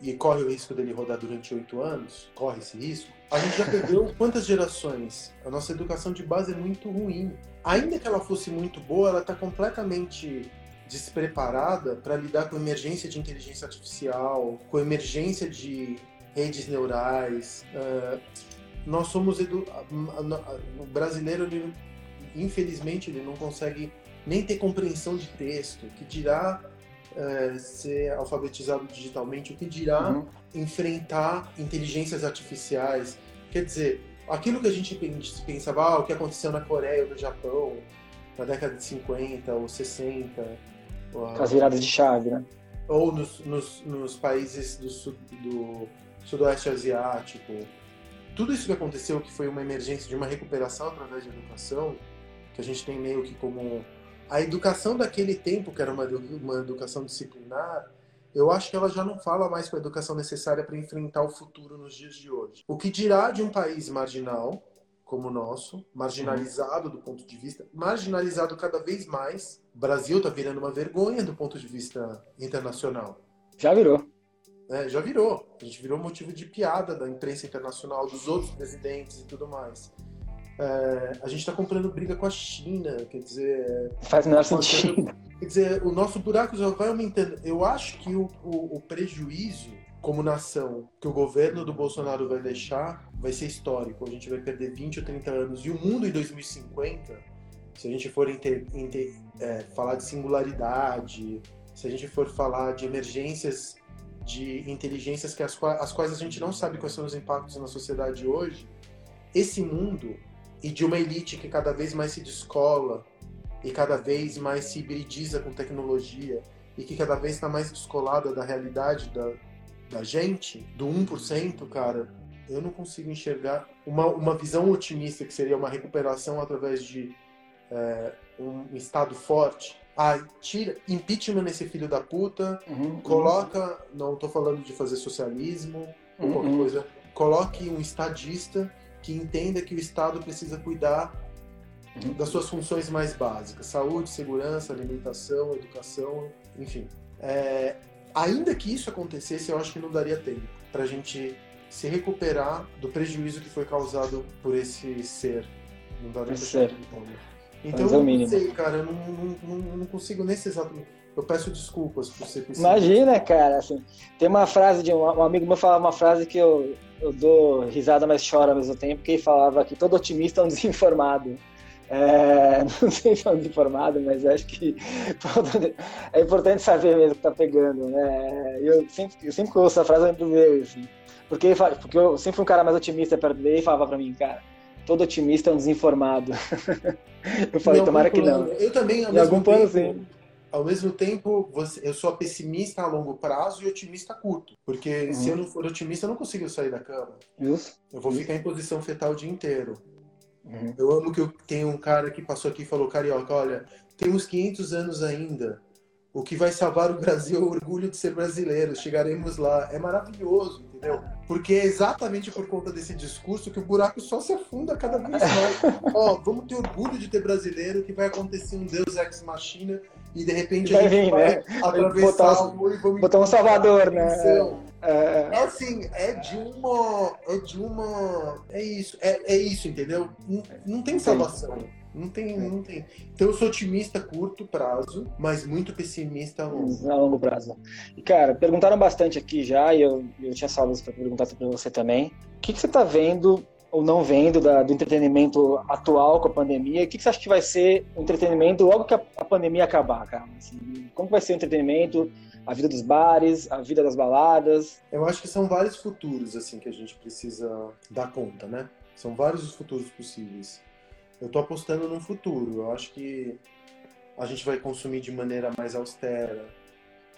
e corre o risco dele rodar durante oito anos, corre esse risco, a gente já perdeu quantas gerações? A nossa educação de base é muito ruim. Ainda que ela fosse muito boa, ela está completamente despreparada para lidar com emergência de inteligência artificial, com emergência de redes neurais. Uh, nós somos edu... o brasileiro, ele, infelizmente, ele não consegue nem ter compreensão de texto, que dirá uh, ser alfabetizado digitalmente, o que dirá uhum. enfrentar inteligências artificiais. Quer dizer, aquilo que a gente pensava, ah, o que aconteceu na Coreia ou no Japão, na década de 50 ou 60. As viradas de chave, né? Ou nos, nos, nos países do, sul, do sudoeste asiático. Tudo isso que aconteceu, que foi uma emergência de uma recuperação através da educação, que a gente tem meio que como a educação daquele tempo, que era uma, uma educação disciplinar, eu acho que ela já não fala mais com a educação necessária para enfrentar o futuro nos dias de hoje. O que dirá de um país marginal, como o nosso, marginalizado do ponto de vista, marginalizado cada vez mais. O Brasil está virando uma vergonha do ponto de vista internacional. Já virou. É, já virou. A gente virou motivo de piada da imprensa internacional, dos outros presidentes e tudo mais. É, a gente está comprando briga com a China, quer dizer. Faz o menor sentido. Quer dizer, o nosso buraco já vai aumentando. Eu acho que o, o, o, prejuízo como nação que o governo do Bolsonaro vai deixar vai ser histórico. A gente vai perder 20 ou 30 anos. E o mundo em 2050, se a gente for inter, inter, é, falar de singularidade, se a gente for falar de emergências de inteligências que as, as quais a gente não sabe quais são os impactos na sociedade hoje, esse mundo e de uma elite que cada vez mais se descola e cada vez mais se hibridiza com tecnologia e que cada vez está mais descolada da realidade da, da gente, do 1%, cara, eu não consigo enxergar uma, uma visão otimista que seria uma recuperação através de é, um estado forte. Ah, tira, impeachment nesse filho da puta, uhum, uhum. coloca, uhum. não estou falando de fazer socialismo ou uhum. qualquer coisa, coloque um estadista que entenda que o Estado precisa cuidar das suas funções mais básicas: saúde, segurança, alimentação, educação, enfim. É, ainda que isso acontecesse, eu acho que não daria tempo para a gente se recuperar do prejuízo que foi causado por esse ser. Não daria tempo. Então, eu não sei, cara, eu não, não, não, não consigo nesse exato eu peço desculpas por ser Imagina, cara, assim, tem uma frase de um, um, amigo meu falava uma frase que eu, eu dou risada, mas choro ao mesmo tempo, que ele falava que todo otimista é um desinformado. É, não sei se é um desinformado, mas acho que é importante saber mesmo o que tá pegando, né? Eu sempre, eu sempre que ouço essa frase, eu lembro dele, assim. Porque, porque eu sempre fui um cara mais otimista perto dele e falava pra mim, cara, todo otimista é um desinformado. eu falei, tomara que não. Eu também, em algum plano, sim ao mesmo tempo, você, eu sou pessimista a longo prazo e otimista a curto. Porque uhum. se eu não for otimista, eu não consigo sair da cama. Isso. Eu vou ficar em posição fetal o dia inteiro. Uhum. Eu amo que eu tenho um cara que passou aqui e falou, Carioca, olha, temos 500 anos ainda. O que vai salvar o Brasil é o orgulho de ser brasileiro. Chegaremos lá. É maravilhoso, entendeu? Porque é exatamente por conta desse discurso que o buraco só se afunda cada vez mais. Ó, vamos ter orgulho de ter brasileiro, que vai acontecer um Deus ex machina e de repente vai a gente vir, vai né? atravessar botar, o e vamos botar um Salvador, né? É, é, é, assim, é de uma. É de uma. É isso, é, é isso, entendeu? Não, não tem salvação. Não tem, não tem. Então eu sou otimista a curto prazo, mas muito pessimista a longo. A longo prazo. E cara, perguntaram bastante aqui já, e eu, eu tinha salvas para perguntar para você também. O que, que você está vendo ou não vendo da, do entretenimento atual com a pandemia? O que, que você acha que vai ser o entretenimento logo que a, a pandemia acabar, cara? Assim, como vai ser o entretenimento, a vida dos bares, a vida das baladas? Eu acho que são vários futuros assim que a gente precisa dar conta, né? São vários os futuros possíveis. Eu estou apostando num futuro. Eu acho que a gente vai consumir de maneira mais austera.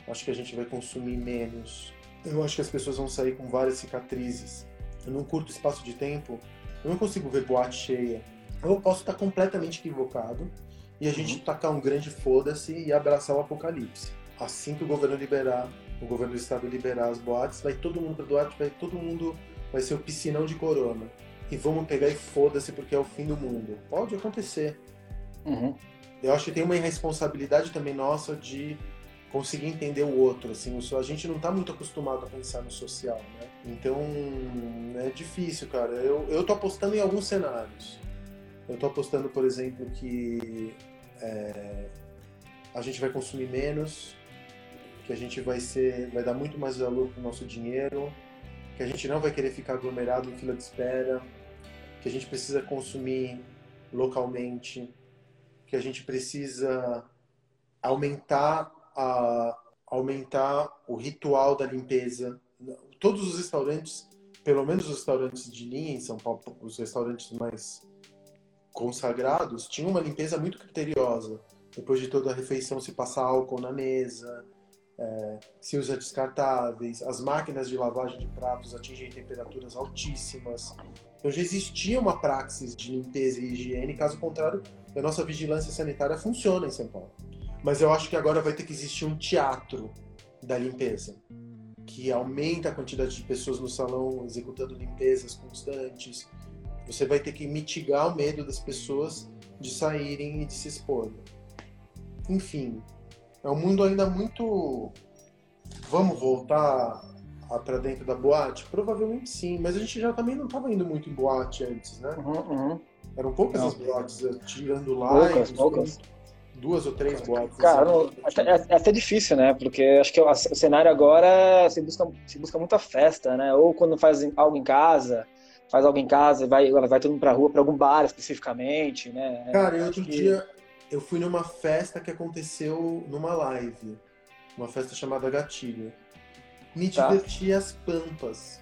Acho que a gente vai consumir menos. Eu acho que as pessoas vão sair com várias cicatrizes num curto espaço de tempo, eu não consigo ver boate cheia. Eu posso estar completamente equivocado e a gente uhum. tacar um grande foda-se e abraçar o apocalipse. Assim que o governo liberar, o governo do estado liberar as boates, vai todo mundo para boate, vai todo mundo, vai ser o piscinão de corona. E vamos pegar e foda-se porque é o fim do mundo. Pode acontecer. Uhum. Eu acho que tem uma irresponsabilidade também nossa de conseguir entender o outro, assim, a gente não está muito acostumado a pensar no social, né? Então, é difícil, cara. Eu, eu tô apostando em alguns cenários. Eu tô apostando, por exemplo, que é, a gente vai consumir menos, que a gente vai ser, vai dar muito mais valor pro nosso dinheiro, que a gente não vai querer ficar aglomerado em fila de espera, que a gente precisa consumir localmente, que a gente precisa aumentar a aumentar o ritual da limpeza. Todos os restaurantes, pelo menos os restaurantes de linha em São Paulo, os restaurantes mais consagrados, tinham uma limpeza muito criteriosa. Depois de toda a refeição se passa álcool na mesa, é, se usa descartáveis, as máquinas de lavagem de pratos atingem temperaturas altíssimas. Então já existia uma praxis de limpeza e higiene, caso contrário, a nossa vigilância sanitária funciona em São Paulo. Mas eu acho que agora vai ter que existir um teatro da limpeza, que aumenta a quantidade de pessoas no salão executando limpezas constantes. Você vai ter que mitigar o medo das pessoas de saírem e de se expor. Enfim, é um mundo ainda muito. Vamos voltar para dentro da boate? Provavelmente sim, mas a gente já também não estava indo muito em boate antes, né? Uhum, uhum. Eram poucas não. as boates, eh, tirando lá. Poucas, poucas duas ou três boates. Cara, assim. é, é, até difícil, né? Porque acho que o, cenário agora se busca, se busca muita festa, né? Ou quando faz algo em casa, faz algo em casa e vai, vai todo mundo pra rua, pra algum bar especificamente, né? Cara, e outro que... dia eu fui numa festa que aconteceu numa live. Uma festa chamada Gatilho. Me tá. diverti as pampas.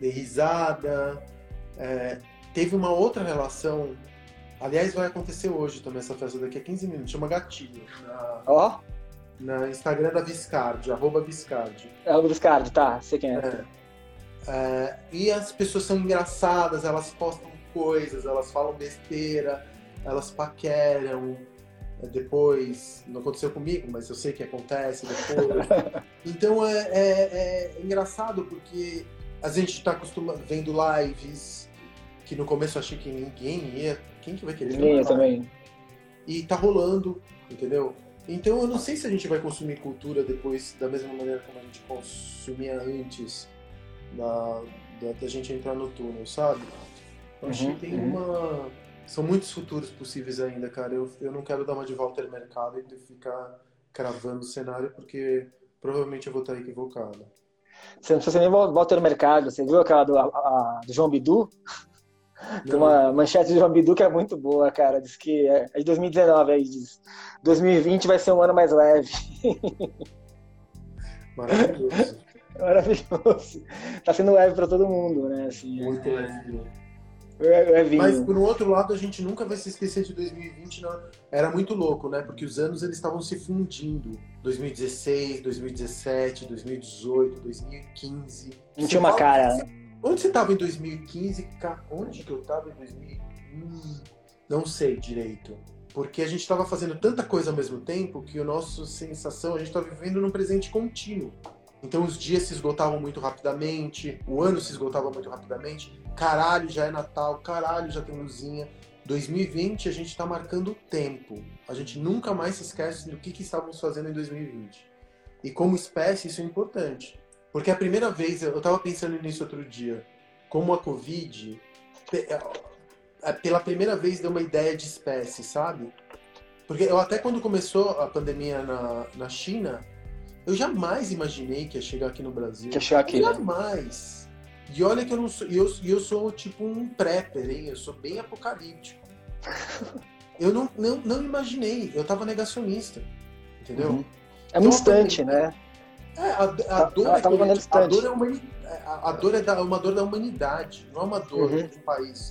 Dei risada. É, teve uma outra relação Aliás, vai acontecer hoje também essa festa daqui a 15 minutos, chama Gatilho. Ó. Oh. Na Instagram da Viscardi, arroba Viscardi. É o Viscardi, tá, sei quem é. é. é. E as pessoas são engraçadas, elas postam coisas, elas falam besteira, elas paqueram. É, depois, não aconteceu comigo, mas eu sei que acontece depois. então é, é, é engraçado porque a gente está acostumado vendo lives que no começo eu achei que ninguém ia quem que vai querer? Eu também. E tá rolando, entendeu? Então eu não sei se a gente vai consumir cultura depois da mesma maneira como a gente consumia antes da, da, da gente entrar no túnel, sabe? Eu acho uhum, que tem uhum. uma. São muitos futuros possíveis ainda, cara. Eu, eu não quero dar uma de volta mercado e ficar cravando o cenário, porque provavelmente eu vou estar equivocado. Você não precisa nem voltar mercado. Você viu aquela do, a, a, do João Bidu? Tem uma manchete de João Bidu que é muito boa, cara. Diz que é, é de 2019, aí diz 2020 vai ser um ano mais leve. Maravilhoso. Maravilhoso. Tá sendo leve para todo mundo, né? Assim, muito é... leve. É Mas por um outro lado, a gente nunca vai se esquecer de 2020, não. era muito louco, né? Porque os anos eles estavam se fundindo. 2016, 2017, 2018, 2015. Não tinha uma cara, né? Onde você estava em 2015? Onde que eu estava em 2015? Hum, não sei direito. Porque a gente estava fazendo tanta coisa ao mesmo tempo que o nosso sensação, a gente estava vivendo num presente contínuo. Então os dias se esgotavam muito rapidamente, o ano se esgotava muito rapidamente. Caralho, já é Natal, caralho, já tem luzinha. 2020 a gente está marcando o tempo. A gente nunca mais se esquece do que, que estávamos fazendo em 2020. E como espécie isso é importante. Porque a primeira vez, eu estava pensando nisso outro dia, como a Covid, é, é, pela primeira vez deu uma ideia de espécie, sabe? Porque eu até quando começou a pandemia na, na China, eu jamais imaginei que ia chegar aqui no Brasil. Que ia chegar aqui. Né? Jamais. Né? E olha que eu não sou. Eu, eu sou tipo um prepper, hein? Eu sou bem apocalíptico. eu não, não, não imaginei. Eu tava negacionista. Entendeu? Uhum. É um então, instante, né? É, a, a, dor, é, a, dor é uma, a, dor é da, uma dor da humanidade, não é uma dor uhum. do país.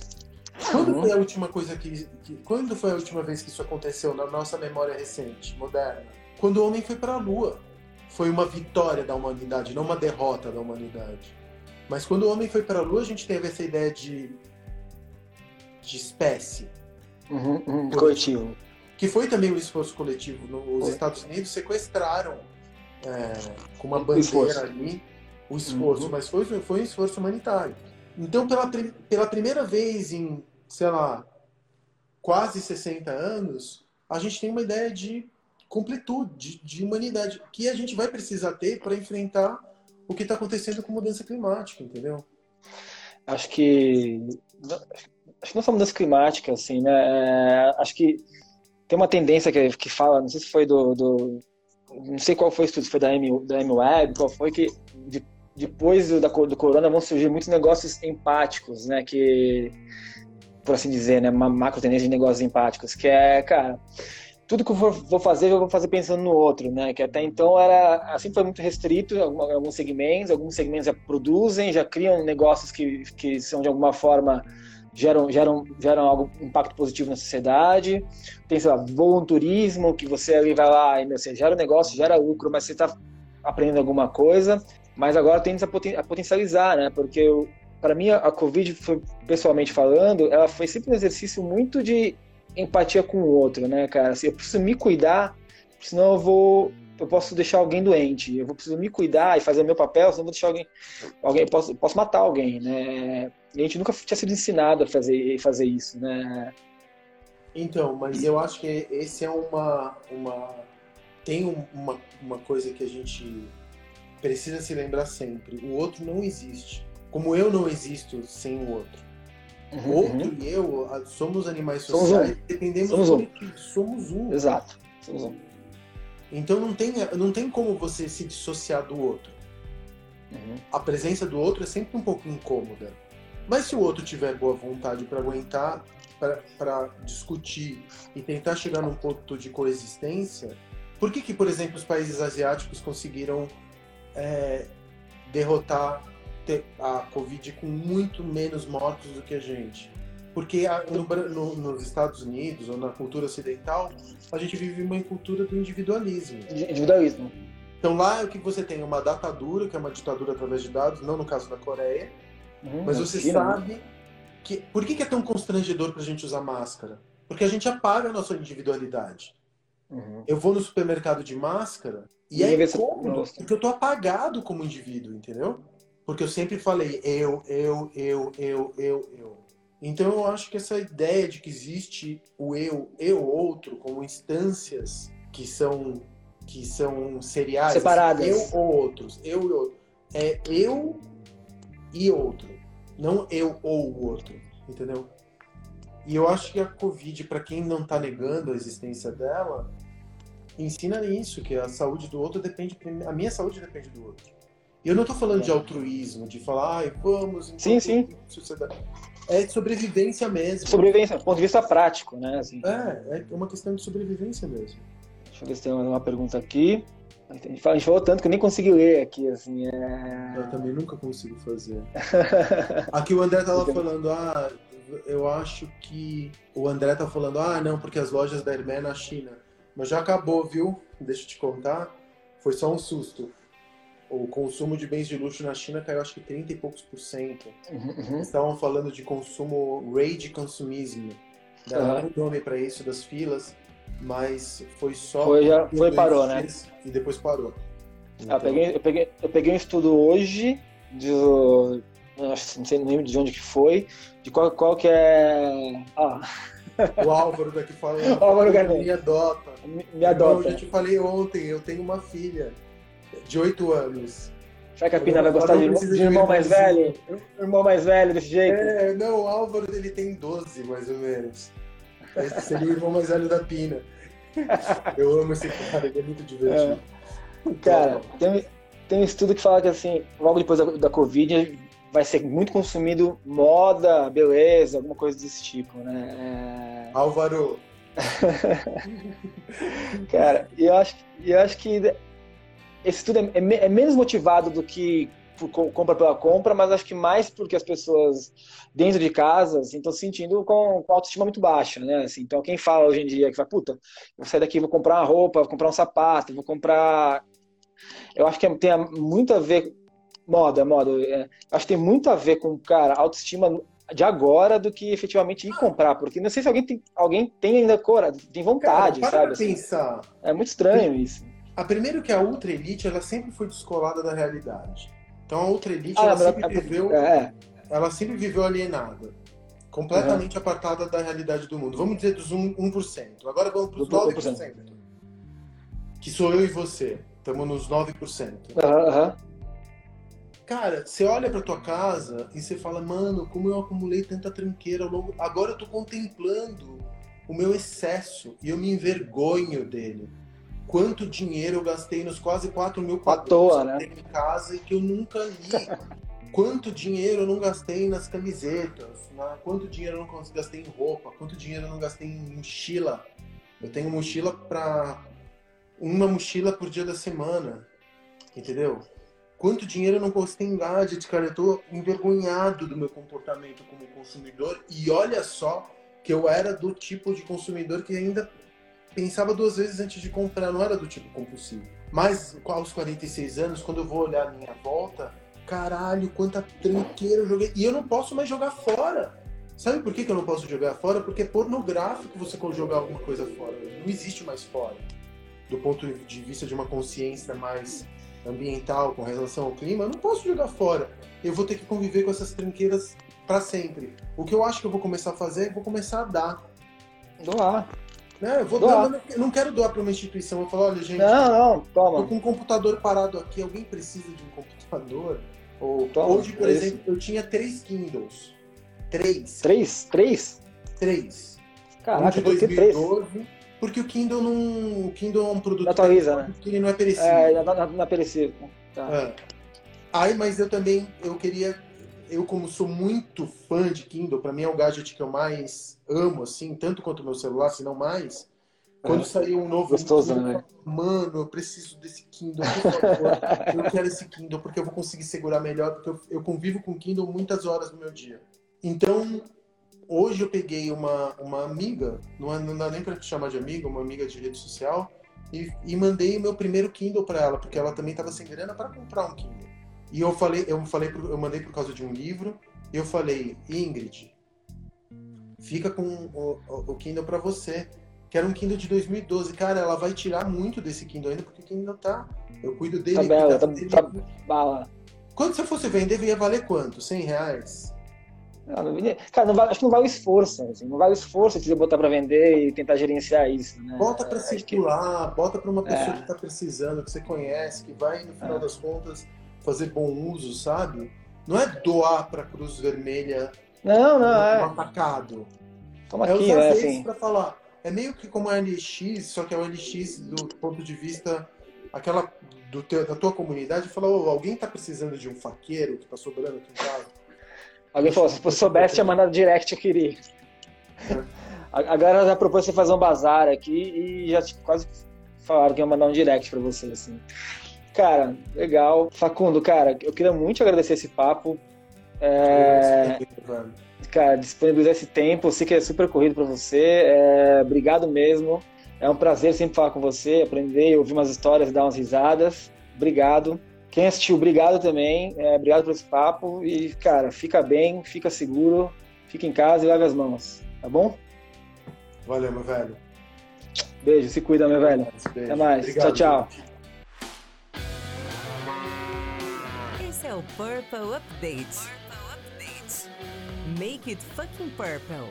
Quando uhum. foi a última coisa que, que, Quando foi a última vez que isso aconteceu na nossa memória recente, moderna? Quando o homem foi para a Lua. Foi uma vitória da humanidade, não uma derrota da humanidade. Mas quando o homem foi para a Lua, a gente teve essa ideia de, de espécie. Uhum, uhum, coletivo. Que foi também um esforço coletivo. Os Estados Unidos sequestraram é, com uma bandeira esforço. ali o esforço, uhum. mas foi, foi um esforço humanitário. Então, pela, pela primeira vez em, sei lá, quase 60 anos, a gente tem uma ideia de completude, de, de humanidade, que a gente vai precisar ter para enfrentar o que está acontecendo com mudança climática, entendeu? Acho que acho que não só mudança climática, assim, né? É, acho que tem uma tendência que, que fala, não sei se foi do, do não sei qual foi o estudo, foi da M, da M Web, qual foi que de, depois do, da, do corona vão surgir muitos negócios empáticos, né? Que, por assim dizer, né? Uma macro tendência de negócios empáticos, que é, cara, tudo que eu vou fazer, eu vou fazer pensando no outro, né? Que até então era, assim foi muito restrito, alguns segmentos, alguns segmentos já produzem, já criam negócios que, que são de alguma forma geram, geram, geram algum impacto positivo na sociedade. Tem, sei lá, volunturismo, que você ali vai lá e você gera um negócio, gera lucro, mas você está aprendendo alguma coisa. Mas agora tem a potencializar, né? Porque para mim a Covid, foi, pessoalmente falando, ela foi sempre um exercício muito de empatia com o outro, né, cara? Assim, eu preciso me cuidar, senão eu vou eu posso deixar alguém doente, eu vou preciso me cuidar e fazer meu papel, senão eu vou deixar alguém, alguém posso, posso matar alguém, né? E a gente nunca tinha sido ensinado a fazer, fazer isso, né? Então, mas eu acho que esse é uma. uma tem uma, uma coisa que a gente precisa se lembrar sempre: o outro não existe. Como eu não existo sem o outro. Uhum, o outro uhum. e eu somos animais sociais, somos um. dependemos somos um. somos um. Exato, somos um. Então não tem, não tem como você se dissociar do outro. Uhum. A presença do outro é sempre um pouco incômoda. Mas se o outro tiver boa vontade para aguentar, para discutir e tentar chegar num ponto de coexistência, por que, que por exemplo, os países asiáticos conseguiram é, derrotar a Covid com muito menos mortos do que a gente? Porque no, no, nos Estados Unidos ou na cultura ocidental, a gente vive uma cultura do individualismo. Individualismo. Então lá é o que você tem uma datadura, que é uma ditadura através de dados, não no caso da Coreia, Uhum, Mas você sabe que. Por que, que é tão constrangedor para a gente usar máscara? Porque a gente apaga a nossa individualidade. Uhum. Eu vou no supermercado de máscara e, e é incômodo, porque eu tô apagado como indivíduo, entendeu? Porque eu sempre falei eu, eu, eu, eu, eu, eu. Então eu acho que essa ideia de que existe o eu e o outro como instâncias que são que são seriais, separadas, eu ou outros, eu e outro, é eu e outro, não eu ou o outro, entendeu? E eu acho que a Covid, para quem não está negando a existência dela, ensina isso, que a saúde do outro depende, a minha saúde depende do outro. E eu não estou falando de altruísmo, de falar, ai, vamos, sim, sim. sociedade. É de sobrevivência mesmo. Sobrevivência, do ponto de vista prático, né? Assim. É, é uma questão de sobrevivência mesmo. Deixa eu ver se tem uma pergunta aqui. A gente, fala, a gente falou tanto que eu nem consegui ler aqui, assim. É... Eu também nunca consigo fazer. aqui o André tava falando, ah, eu acho que. O André tá falando, ah, não, porque as lojas da Hermé na China. Mas já acabou, viu? Deixa eu te contar. Foi só um susto. O consumo de bens de luxo na China caiu acho que 30 e poucos por cento. Uhum. Estavam falando de consumo rage consumismo. Deram um nome para isso das filas mas foi só. Foi, já, foi parou, né? E depois parou. Então... Ah, eu, peguei, eu, peguei, eu peguei um estudo hoje, de, não sei nem de onde que foi, de qual, qual que é. Ah. O Álvaro daqui falando. Álvaro Me adota. Me, me adota. Eu te falei ontem, eu tenho uma filha de 8 anos. Será que a Pina vai gostar de, de, de irmão mais velho? Irmão mais velho desse jeito? É, não, o Álvaro ele tem 12, mais ou menos. Esse seria o irmão mais velho da Pina. Eu amo esse cara, ele é muito divertido. É. Cara, tem, tem um estudo que fala que assim, logo depois da, da Covid vai ser muito consumido moda, beleza, alguma coisa desse tipo, né? É... Álvaro. cara, eu acho, eu acho que esse estudo é, é, é menos motivado do que por compra pela compra, mas acho que mais porque as pessoas dentro de casa assim, estão se sentindo com, com autoestima muito baixa, né? Assim, então quem fala hoje em dia que vai, puta, vou sair daqui, vou comprar uma roupa, vou comprar um sapato, vou comprar. Eu acho que tem muito a ver. Moda, moda. É, acho que tem muito a ver com, cara, autoestima de agora do que efetivamente ir comprar, porque não sei se alguém tem, alguém tem ainda cor, tem vontade, cara, sabe? Assim. pensar. É muito estranho isso. A primeiro que a ultra elite, ela sempre foi descolada da realidade. Então a Ultra Elite, ah, ela, sempre viveu, é. ela sempre viveu alienada. Completamente uhum. apartada da realidade do mundo. Vamos dizer dos 1%. 1%. Agora vamos para os 9%. que sou eu e você. Estamos nos 9%. Aham. Cara, você olha pra tua casa e você fala, mano, como eu acumulei tanta tranqueira ao longo. Agora eu tô contemplando o meu excesso e eu me envergonho dele. Quanto dinheiro eu gastei nos quase 4 mil quadrinhos que né? eu tenho em casa e que eu nunca li. Quanto dinheiro eu não gastei nas camisetas? Né? Quanto dinheiro eu não gastei em roupa? Quanto dinheiro eu não gastei em mochila? Eu tenho mochila para uma mochila por dia da semana, entendeu? Quanto dinheiro eu não gastei em gadgets, cara? Eu tô envergonhado do meu comportamento como consumidor e olha só que eu era do tipo de consumidor que ainda pensava duas vezes antes de comprar, não era do tipo compulsivo. Mas aos 46 anos, quando eu vou olhar a minha volta, caralho, quanta tranqueira eu joguei. E eu não posso mais jogar fora. Sabe por que, eu não posso jogar fora? Porque é pornográfico você jogar alguma coisa fora. Não existe mais fora. Do ponto de vista de uma consciência mais ambiental com relação ao clima, eu não posso jogar fora. Eu vou ter que conviver com essas tranqueiras para sempre. O que eu acho que eu vou começar a fazer é vou começar a dar. Doar. Né? Eu vou doar. Dar, eu não quero doar para uma instituição. Eu falo, olha, gente, não, não, toma. tô com um computador parado aqui, alguém precisa de um computador? Ou, toma, Hoje, por é exemplo, eu tinha três Kindles. Três. Três? Três? Três. Caraca, um de 2012, porque o Kindle não. O Kindle é um produto atualiza, né? que ele não é perecível. É, não, não é perecível. Tá. É. Aí, mas eu também eu queria eu como sou muito fã de Kindle, para mim é o gadget que eu mais amo, assim, tanto quanto o meu celular, se não mais. Quando é. saiu um novo Gostoso, Kindle, né? mano, eu preciso desse Kindle, por favor. eu quero esse Kindle porque eu vou conseguir segurar melhor, porque eu, eu convivo com Kindle muitas horas no meu dia. Então, hoje eu peguei uma, uma amiga, não, é, não dá nem para chamar de amiga, uma amiga de rede social, e, e mandei o meu primeiro Kindle para ela, porque ela também estava sem grana para comprar um Kindle. E eu falei, eu falei, eu mandei por causa de um livro. E eu falei, Ingrid, fica com o, o, Kindle para você. Que era um Kindle de 2012. Cara, ela vai tirar muito desse Kindle ainda, porque o Kindle tá. Eu cuido dele. Tá bela, tá, dele. tá bala. Quando você fosse vender, ia valer quanto? 100 reais? Não, não, cara, não vale, acho que não vale o esforço. Assim, não vale o esforço de você botar para vender e tentar gerenciar isso. Né? Bota para circular, que... bota para uma pessoa é. que está precisando, que você conhece, que vai, no final é. das contas, fazer bom uso, sabe? Não é doar para Cruz Vermelha não, não, um é. atacado. Toma é aqui, usar é vezes assim. para falar. É meio que como a LX, só que é o LX do ponto de vista aquela do teu, da tua comunidade fala, oh, alguém está precisando de um faqueiro que está sobrando aqui em casa. Alguém falou, se você soubesse, tinha mandado direct, eu queria. É. Agora já propôs você fazer um bazar aqui e já tipo, quase falaram que ia mandar um direct para você, assim. Cara, legal. Facundo, cara, eu queria muito agradecer esse papo. É... Cara, disponibilizar esse tempo, eu sei que é super corrido para você. É... Obrigado mesmo. É um prazer sempre falar com você, aprender, ouvir umas histórias, dar umas risadas. Obrigado. Quem assistiu, obrigado também. É, obrigado por esse papo. E, cara, fica bem, fica seguro, fica em casa e lave as mãos. Tá bom? Valeu, meu velho. Beijo, se cuida, meu velho. Beijo. Até mais. Obrigado, tchau, tchau. Gente. Esse é o Purple Update. Purple Update. Make it fucking purple.